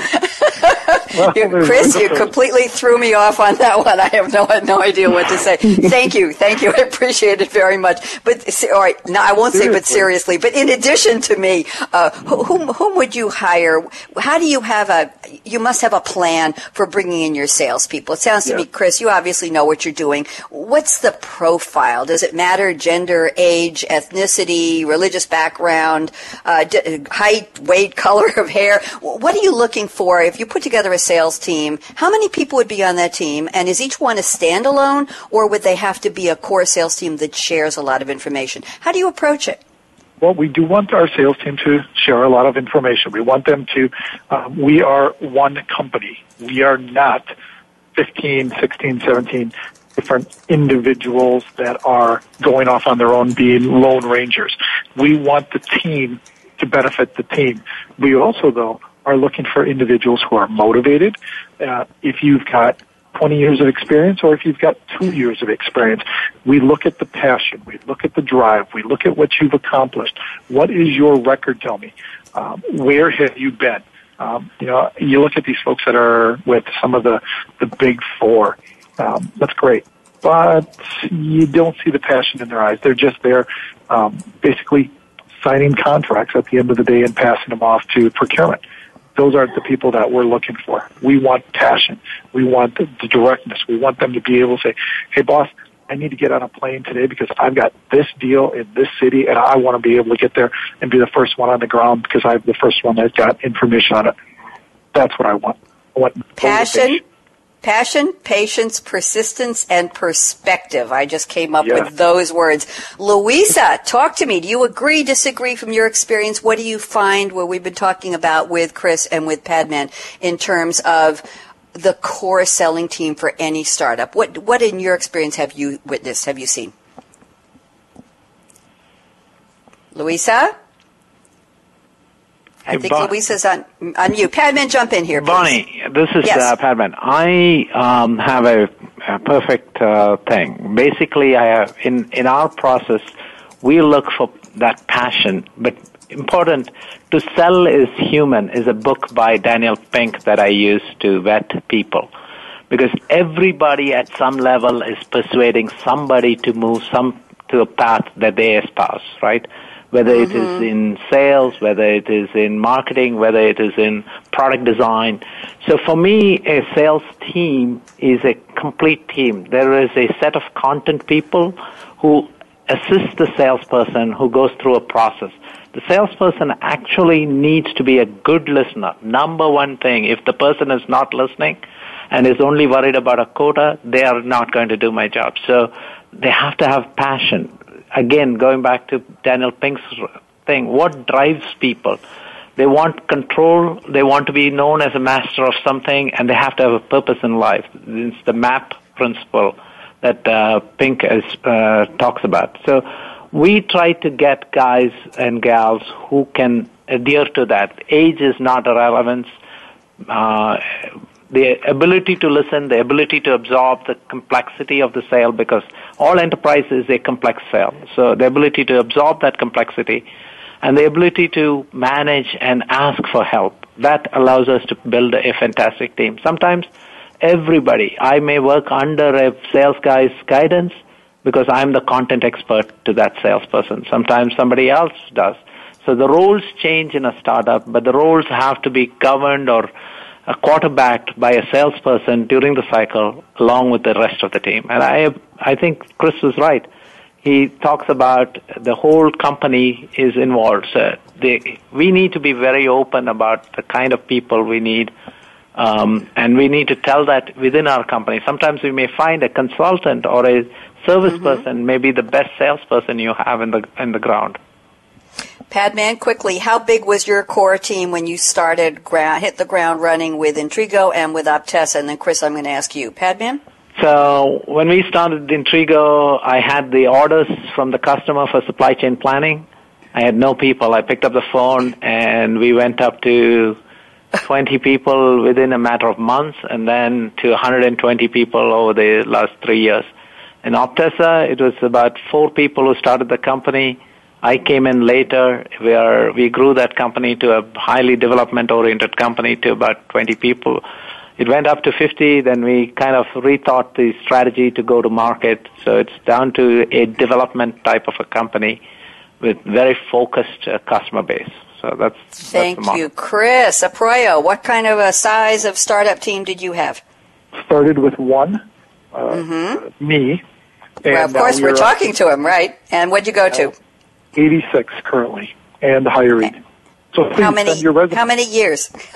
You, Chris, you completely threw me off on that one. I have no no idea what to say. Thank you, thank you. I appreciate it very much. But all right, no, I won't seriously. say, but seriously. But in addition to me, uh, whom whom would you hire? How do you have a? You must have a plan for bringing in your salespeople. It sounds to yeah. me, Chris, you obviously know what you're doing. What's the profile? Does it matter? Gender, age, ethnicity, religious background, uh, d- height, weight, color of hair. What are you looking for if you put together a sales team? How many people would be on that team? And is each one a standalone or would they have to be a core sales team that shares a lot of information? How do you approach it? Well, we do want our sales team to share a lot of information. We want them to, um, we are one company. We are not 15, 16, 17 different individuals that are going off on their own being lone rangers. We want the team to benefit the team. We also, though, are looking for individuals who are motivated. Uh, if you've got 20 years of experience or if you've got two years of experience, we look at the passion, we look at the drive, we look at what you've accomplished. What is your record tell me? Um, where have you been? Um, you know, you look at these folks that are with some of the, the big four. Um, that's great. But you don't see the passion in their eyes. They're just there, um, basically signing contracts at the end of the day and passing them off to procurement. Those aren't the people that we're looking for. We want passion. We want the, the directness. We want them to be able to say, hey boss, I need to get on a plane today because I've got this deal in this city and I want to be able to get there and be the first one on the ground because I'm the first one that's got information on it. That's what I want. I want passion. Passion, patience, persistence, and perspective. I just came up with those words. Luisa, talk to me. Do you agree, disagree from your experience? What do you find what we've been talking about with Chris and with Padman in terms of the core selling team for any startup? What, what in your experience have you witnessed, have you seen? Luisa? I think bon- Luisa's on, on you. Padman, jump in here, please. Bonnie, this is yes. uh, Padman. I um, have a, a perfect uh, thing. Basically, I have, in, in our process, we look for that passion, but important to sell is human is a book by Daniel Pink that I use to vet people. Because everybody at some level is persuading somebody to move some to a path that they espouse, right? Whether mm-hmm. it is mm-hmm. in sales, whether it is in marketing, whether it is in product design. So for me, a sales team is a complete team. There is a set of content people who assist the salesperson who goes through a process. The salesperson actually needs to be a good listener. Number one thing, if the person is not listening and is only worried about a quota, they are not going to do my job. So they have to have passion. Again, going back to Daniel Pink's thing, what drives people? They want control, they want to be known as a master of something, and they have to have a purpose in life. It's the MAP principle that uh, Pink is, uh, talks about. So we try to get guys and gals who can adhere to that. Age is not a relevance. Uh, the ability to listen, the ability to absorb the complexity of the sale, because all enterprise is a complex sale. So the ability to absorb that complexity and the ability to manage and ask for help, that allows us to build a fantastic team. Sometimes everybody, I may work under a sales guy's guidance, because I'm the content expert to that salesperson. Sometimes somebody else does. So the roles change in a startup, but the roles have to be governed or quarterbacked by a salesperson during the cycle along with the rest of the team. And I, I think Chris was right. He talks about the whole company is involved. So they, we need to be very open about the kind of people we need um, and we need to tell that within our company. Sometimes we may find a consultant or a service mm-hmm. person may be the best salesperson you have in the in the ground. Padman, quickly, how big was your core team when you started ground, hit the ground running with Intrigo and with Optessa? And then, Chris, I'm going to ask you. Padman? So when we started Intrigo, I had the orders from the customer for supply chain planning. I had no people. I picked up the phone and we went up to 20 people within a matter of months and then to 120 people over the last three years. In Optessa, it was about four people who started the company. I came in later where we grew that company to a highly development oriented company to about 20 people. It went up to 50, then we kind of rethought the strategy to go to market. So it's down to a development type of a company with very focused uh, customer base. So that's thank that's you, Chris Approyo. What kind of a size of startup team did you have? Started with one, uh, mm-hmm. me, well, of course, we're, we're talking to him, right? And what'd you go to? 86 currently, and hiring. So please how many, send your resume. How many years?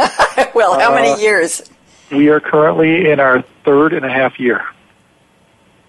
well, how uh, many years? We are currently in our third and a half year.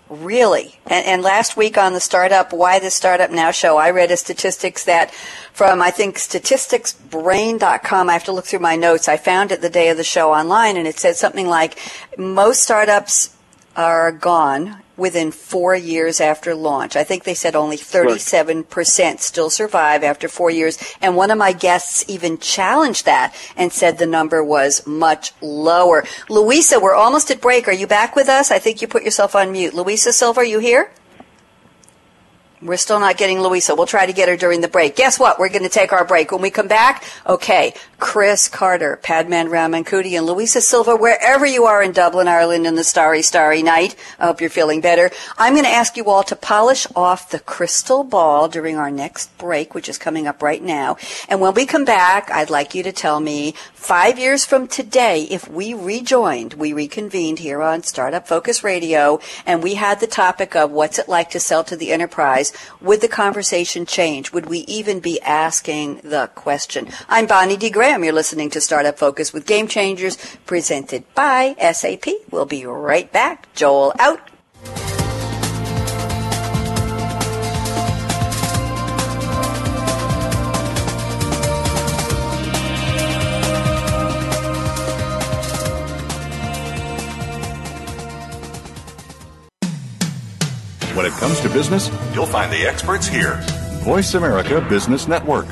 Really? And, and, last week on the Startup Why the Startup Now show, I read a statistics that from, I think, statisticsbrain.com. I have to look through my notes. I found it the day of the show online, and it said something like most startups are gone within four years after launch. I think they said only 37% still survive after four years. And one of my guests even challenged that and said the number was much lower. Luisa, we're almost at break. Are you back with us? I think you put yourself on mute. Luisa Silva, are you here? We're still not getting Luisa. We'll try to get her during the break. Guess what? We're going to take our break. When we come back, okay, Chris Carter, Padman Ramankutty, and Luisa Silva, wherever you are in Dublin, Ireland, in the starry, starry night. I hope you're feeling better. I'm going to ask you all to polish off the crystal ball during our next break, which is coming up right now. And when we come back, I'd like you to tell me five years from today, if we rejoined, we reconvened here on Startup Focus Radio, and we had the topic of what's it like to sell to the enterprise would the conversation change? Would we even be asking the question? I'm Bonnie D. Graham. You're listening to Startup Focus with Game Changers, presented by SAP. We'll be right back. Joel out. It comes to business, you'll find the experts here. Voice America Business Network.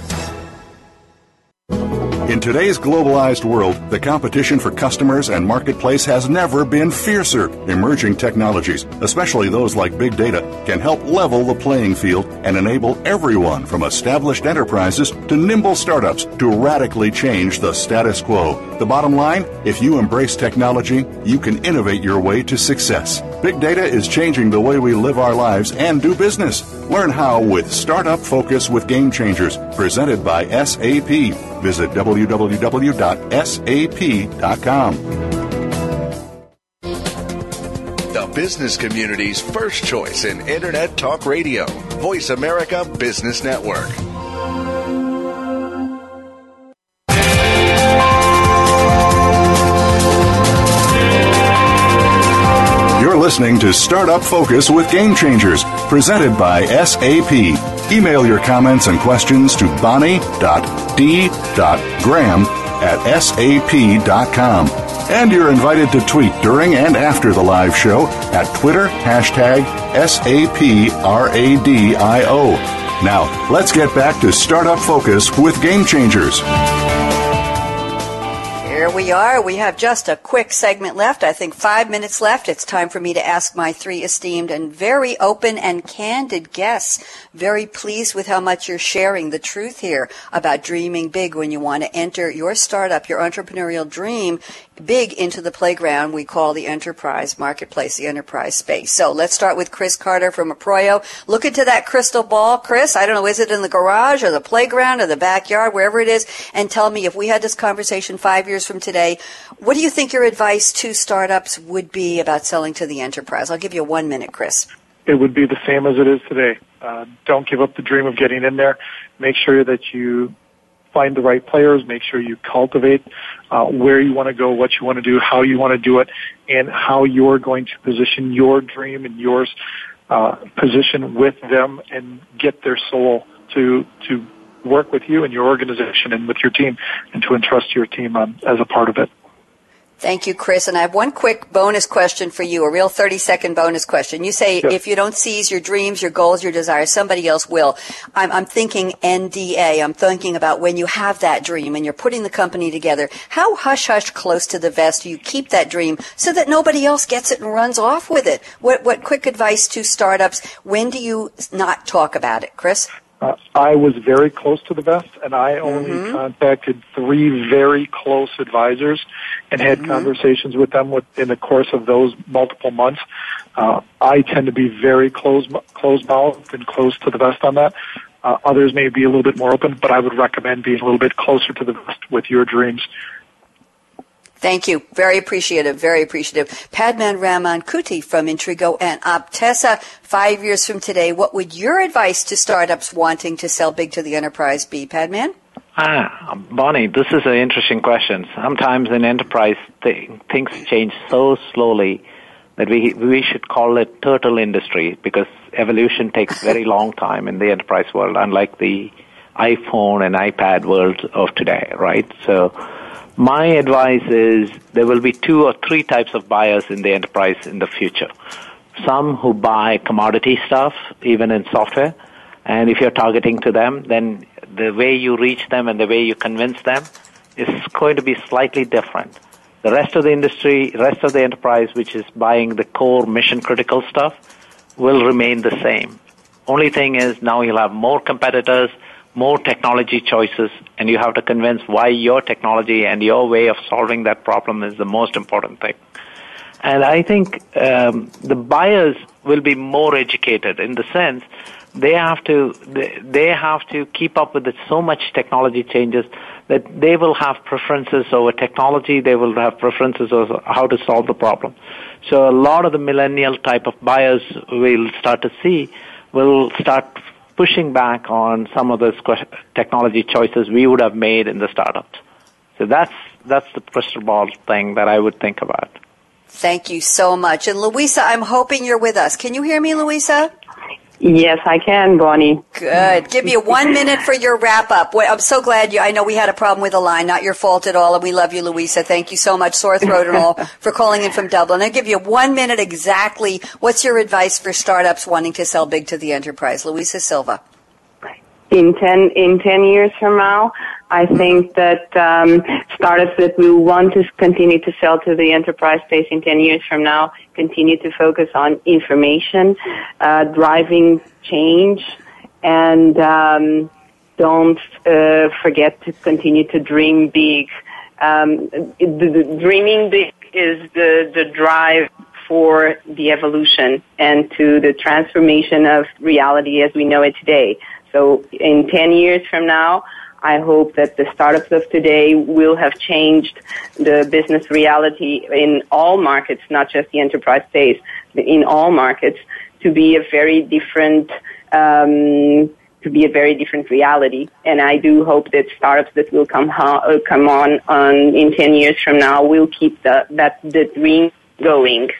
In today's globalized world, the competition for customers and marketplace has never been fiercer. Emerging technologies, especially those like big data, can help level the playing field and enable everyone from established enterprises to nimble startups to radically change the status quo. The bottom line if you embrace technology, you can innovate your way to success. Big data is changing the way we live our lives and do business. Learn how with Startup Focus with Game Changers, presented by SAP. Visit www.sap.com. The business community's first choice in Internet Talk Radio, Voice America Business Network. Listening to Startup Focus with Game Changers, presented by SAP. Email your comments and questions to bonnie.d.graham at sap.com. And you're invited to tweet during and after the live show at Twitter hashtag SAPRADIO. Now, let's get back to Startup Focus with Game Changers. We are. We have just a quick segment left. I think five minutes left. It's time for me to ask my three esteemed and very open and candid guests. Very pleased with how much you're sharing the truth here about dreaming big when you want to enter your startup, your entrepreneurial dream big into the playground we call the enterprise marketplace, the enterprise space. So let's start with Chris Carter from Approyo. Look into that crystal ball, Chris. I don't know, is it in the garage or the playground or the backyard, wherever it is, and tell me if we had this conversation five years from today, what do you think your advice to startups would be about selling to the enterprise? I'll give you one minute, Chris. It would be the same as it is today. Uh, don't give up the dream of getting in there. Make sure that you find the right players, make sure you cultivate uh, where you want to go, what you want to do, how you want to do it, and how you're going to position your dream and yours uh, position with them and get their soul to to work with you and your organization and with your team and to entrust your team on, as a part of it. Thank you, Chris. And I have one quick bonus question for you, a real 30 second bonus question. You say if you don't seize your dreams, your goals, your desires, somebody else will. I'm, I'm, thinking NDA. I'm thinking about when you have that dream and you're putting the company together. How hush hush close to the vest do you keep that dream so that nobody else gets it and runs off with it? What, what quick advice to startups? When do you not talk about it, Chris? Uh, I was very close to the vest, and I only mm-hmm. contacted three very close advisors and had mm-hmm. conversations with them with, in the course of those multiple months. Uh, I tend to be very close close mouthed and close to the vest on that. Uh, others may be a little bit more open, but I would recommend being a little bit closer to the vest with your dreams Thank you. Very appreciative. Very appreciative. Padman Ramankutty from Intrigo and Optessa. Five years from today, what would your advice to startups wanting to sell big to the enterprise be, Padman? Ah, Bonnie, this is an interesting question. Sometimes in enterprise, th- things change so slowly that we we should call it turtle industry because evolution takes very long time in the enterprise world, unlike the iPhone and iPad world of today, right? So my advice is there will be two or three types of buyers in the enterprise in the future. Some who buy commodity stuff, even in software, and if you're targeting to them, then the way you reach them and the way you convince them is going to be slightly different. The rest of the industry, rest of the enterprise, which is buying the core mission critical stuff, will remain the same. Only thing is now you'll have more competitors, more technology choices and you have to convince why your technology and your way of solving that problem is the most important thing. And I think um, the buyers will be more educated in the sense they have to they have to keep up with it, so much technology changes that they will have preferences over technology. They will have preferences over how to solve the problem. So a lot of the millennial type of buyers we'll start to see will start pushing back on some of those technology choices we would have made in the startups. So that's that's the crystal ball thing that I would think about. Thank you so much. And Luisa, I'm hoping you're with us. Can you hear me, Luisa? Yes, I can, Bonnie. Good. Give you one minute for your wrap up. I'm so glad you, I know we had a problem with the line, not your fault at all, and we love you, Luisa. Thank you so much, sore throat and all, for calling in from Dublin. I'll give you one minute exactly. What's your advice for startups wanting to sell big to the enterprise? Luisa Silva in 10, in 10 years from now, I think that um, startups that will want to continue to sell to the enterprise space in 10 years from now continue to focus on information, uh, driving change, and um, don't uh, forget to continue to dream big. Um, the, the dreaming big is the, the drive for the evolution and to the transformation of reality as we know it today. So in 10 years from now, I hope that the startups of today will have changed the business reality in all markets, not just the enterprise space, in all markets, to be a very different, um, to be a very different reality. And I do hope that startups that will come ha- uh, come on, on in 10 years from now will keep the, that, the dream going.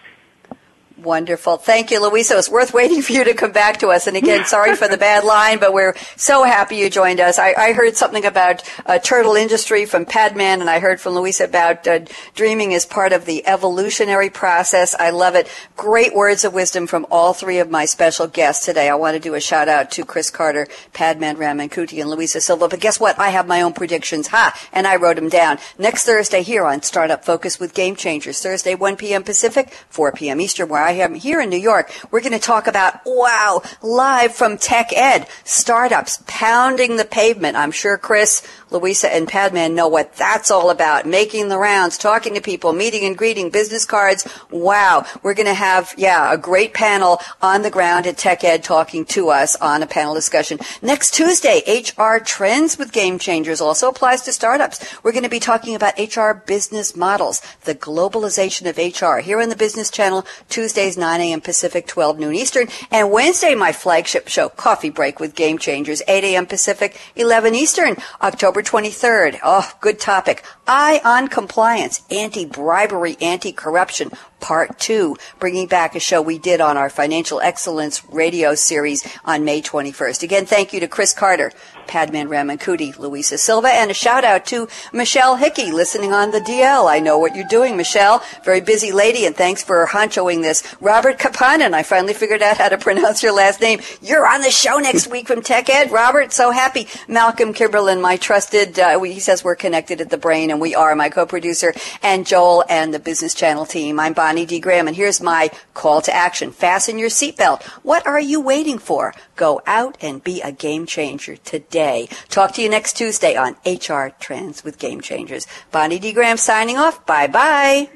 Wonderful. Thank you, Luisa. It's worth waiting for you to come back to us. And again, sorry for the bad line, but we're so happy you joined us. I, I heard something about uh, turtle industry from Padman, and I heard from Luisa about uh, dreaming is part of the evolutionary process. I love it. Great words of wisdom from all three of my special guests today. I want to do a shout out to Chris Carter, Padman Ramankutty, and Luisa Silva. But guess what? I have my own predictions. Ha! And I wrote them down. Next Thursday here on Startup Focus with Game Changers. Thursday, 1 p.m. Pacific, 4 p.m. Eastern, where I here in New York. We're going to talk about, wow, live from TechEd, startups pounding the pavement. I'm sure Chris, Luisa, and Padman know what that's all about. Making the rounds, talking to people, meeting and greeting, business cards. Wow. We're going to have, yeah, a great panel on the ground at TechEd talking to us on a panel discussion. Next Tuesday, HR trends with game changers also applies to startups. We're going to be talking about HR business models, the globalization of HR here on the Business Channel, Tuesdays, 9 a.m. Pacific, 12 noon Eastern. And Wednesday, my flagship show, Coffee Break with Game Changers, 8 a.m. Pacific, 11 Eastern, October 23rd. Oh, good topic. Eye on compliance, anti-bribery, anti-corruption, part two, bringing back a show we did on our financial excellence radio series on May 21st. Again, thank you to Chris Carter, Padman Ramankutty, Luisa Silva, and a shout out to Michelle Hickey listening on the DL. I know what you're doing, Michelle. Very busy lady, and thanks for honchoing this. Robert Kapanen, I finally figured out how to pronounce your last name. You're on the show next week from TechEd. Robert, so happy. Malcolm Kimberlin, my trusted, uh, he says we're connected at the brain, and we are, my co-producer, and Joel and the Business Channel team. I'm Bonnie D. Graham, and here's my call to action. Fasten your seatbelt. What are you waiting for? Go out and be a game changer today. Talk to you next Tuesday on HR Trends with Game Changers. Bonnie D. Graham signing off. Bye bye.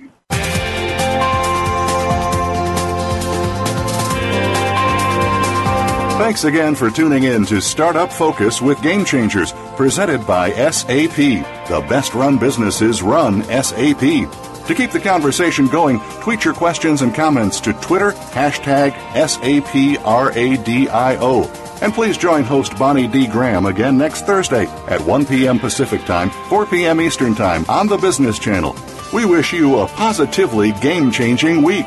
Thanks again for tuning in to Startup Focus with Game Changers, presented by SAP. The best run businesses run SAP. To keep the conversation going, tweet your questions and comments to Twitter, hashtag SAPRADIO. And please join host Bonnie D. Graham again next Thursday at 1 p.m. Pacific Time, 4 p.m. Eastern Time on the Business Channel. We wish you a positively game changing week.